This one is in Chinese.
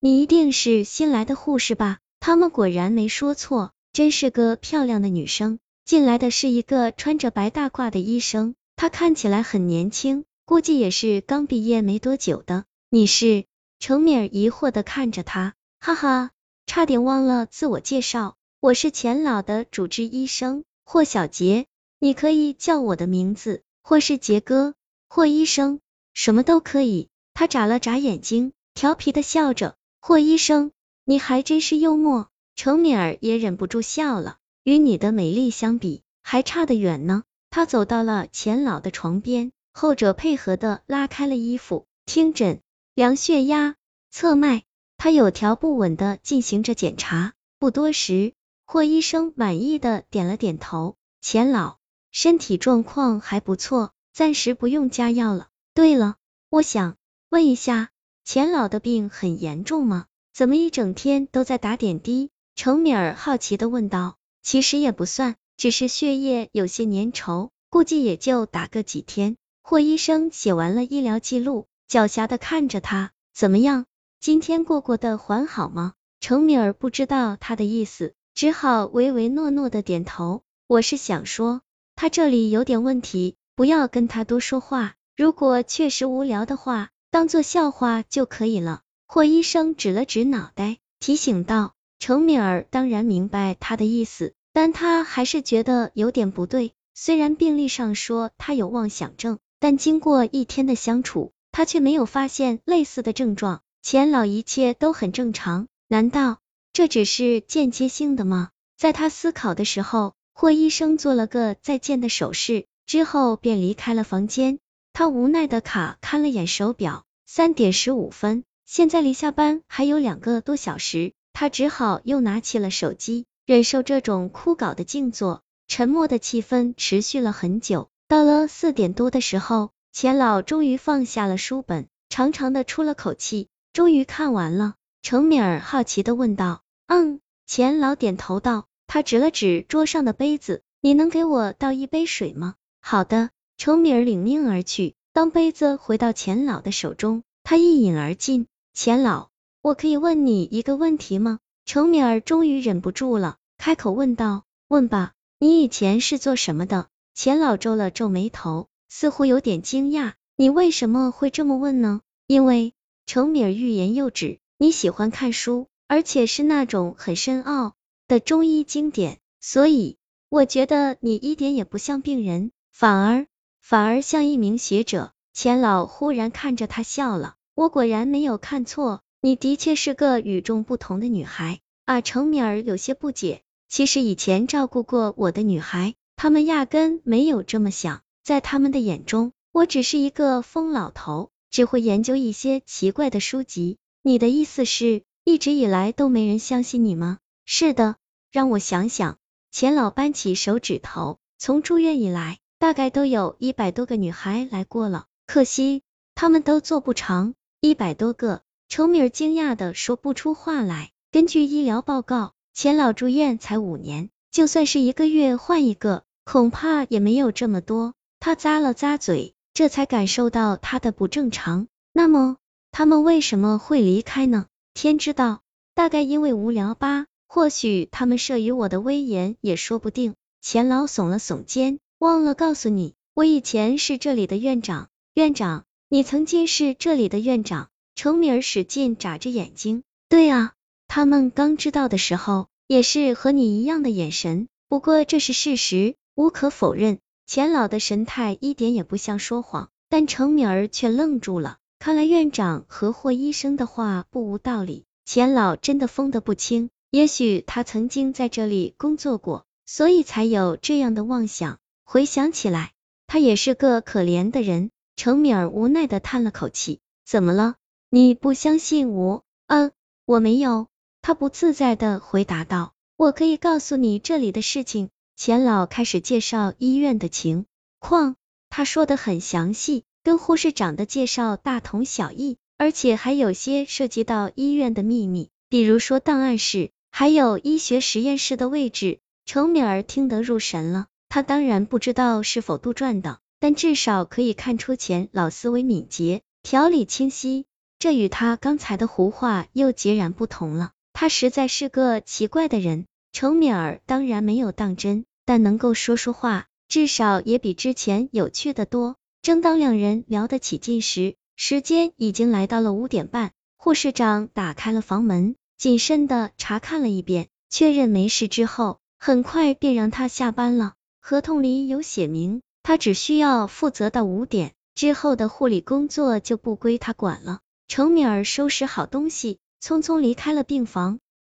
你一定是新来的护士吧？他们果然没说错，真是个漂亮的女生。进来的是一个穿着白大褂的医生，他看起来很年轻，估计也是刚毕业没多久的。你是？程敏疑惑的看着他，哈哈，差点忘了自我介绍，我是钱老的主治医生霍小杰，你可以叫我的名字，或是杰哥，霍医生，什么都可以。他眨了眨眼睛，调皮的笑着，霍医生，你还真是幽默。程敏儿也忍不住笑了。与你的美丽相比，还差得远呢。他走到了钱老的床边，后者配合的拉开了衣服，听诊、量血压、测脉，他有条不紊的进行着检查。不多时，霍医生满意的点了点头。钱老身体状况还不错，暂时不用加药了。对了，我想问一下，钱老的病很严重吗？怎么一整天都在打点滴？程敏儿好奇的问道。其实也不算，只是血液有些粘稠，估计也就打个几天。霍医生写完了医疗记录，狡黠的看着他，怎么样？今天过过的还好吗？程敏儿不知道他的意思，只好唯唯诺诺的点头。我是想说，他这里有点问题，不要跟他多说话。如果确实无聊的话，当做笑话就可以了。霍医生指了指脑袋，提醒道。程敏儿当然明白他的意思。但他还是觉得有点不对，虽然病历上说他有妄想症，但经过一天的相处，他却没有发现类似的症状。钱老一切都很正常，难道这只是间接性的吗？在他思考的时候，霍医生做了个再见的手势，之后便离开了房间。他无奈的卡看了眼手表，三点十五分，现在离下班还有两个多小时，他只好又拿起了手机。忍受这种枯槁的静坐，沉默的气氛持续了很久。到了四点多的时候，钱老终于放下了书本，长长的出了口气，终于看完了。程敏儿好奇的问道：“嗯？”钱老点头道，他指了指桌上的杯子：“你能给我倒一杯水吗？”“好的。”程敏儿领命而去。当杯子回到钱老的手中，他一饮而尽。钱老，我可以问你一个问题吗？程敏儿终于忍不住了，开口问道：“问吧，你以前是做什么的？”钱老皱了皱眉头，似乎有点惊讶：“你为什么会这么问呢？”因为程敏儿欲言又止：“你喜欢看书，而且是那种很深奥的中医经典，所以我觉得你一点也不像病人，反而反而像一名学者。”钱老忽然看着他笑了：“我果然没有看错。”你的确是个与众不同的女孩啊！程敏儿有些不解。其实以前照顾过我的女孩，她们压根没有这么想，在他们的眼中，我只是一个疯老头，只会研究一些奇怪的书籍。你的意思是，一直以来都没人相信你吗？是的，让我想想。钱老扳起手指头，从住院以来，大概都有一百多个女孩来过了，可惜他们都做不长。一百多个。程敏儿惊讶的说不出话来。根据医疗报告，钱老住院才五年，就算是一个月换一个，恐怕也没有这么多。他咂了咂嘴，这才感受到他的不正常。那么，他们为什么会离开呢？天知道，大概因为无聊吧。或许他们慑于我的威严也说不定。钱老耸了耸肩，忘了告诉你，我以前是这里的院长。院长，你曾经是这里的院长。程敏儿使劲眨着眼睛，对啊，他们刚知道的时候，也是和你一样的眼神。不过这是事实，无可否认。钱老的神态一点也不像说谎，但程敏儿却愣住了。看来院长和霍医生的话不无道理，钱老真的疯得不轻。也许他曾经在这里工作过，所以才有这样的妄想。回想起来，他也是个可怜的人。程敏儿无奈的叹了口气，怎么了？你不相信我？嗯，我没有。他不自在的回答道。我可以告诉你这里的事情。钱老开始介绍医院的情况，他说的很详细，跟护士长的介绍大同小异，而且还有些涉及到医院的秘密，比如说档案室，还有医学实验室的位置。程敏儿听得入神了。他当然不知道是否杜撰的，但至少可以看出钱老思维敏捷，条理清晰。这与他刚才的胡话又截然不同了。他实在是个奇怪的人。程敏儿当然没有当真，但能够说说话，至少也比之前有趣的多。正当两人聊得起劲时，时间已经来到了五点半。护士长打开了房门，谨慎的查看了一遍，确认没事之后，很快便让他下班了。合同里有写明，他只需要负责到五点，之后的护理工作就不归他管了。程敏儿收拾好东西，匆匆离开了病房。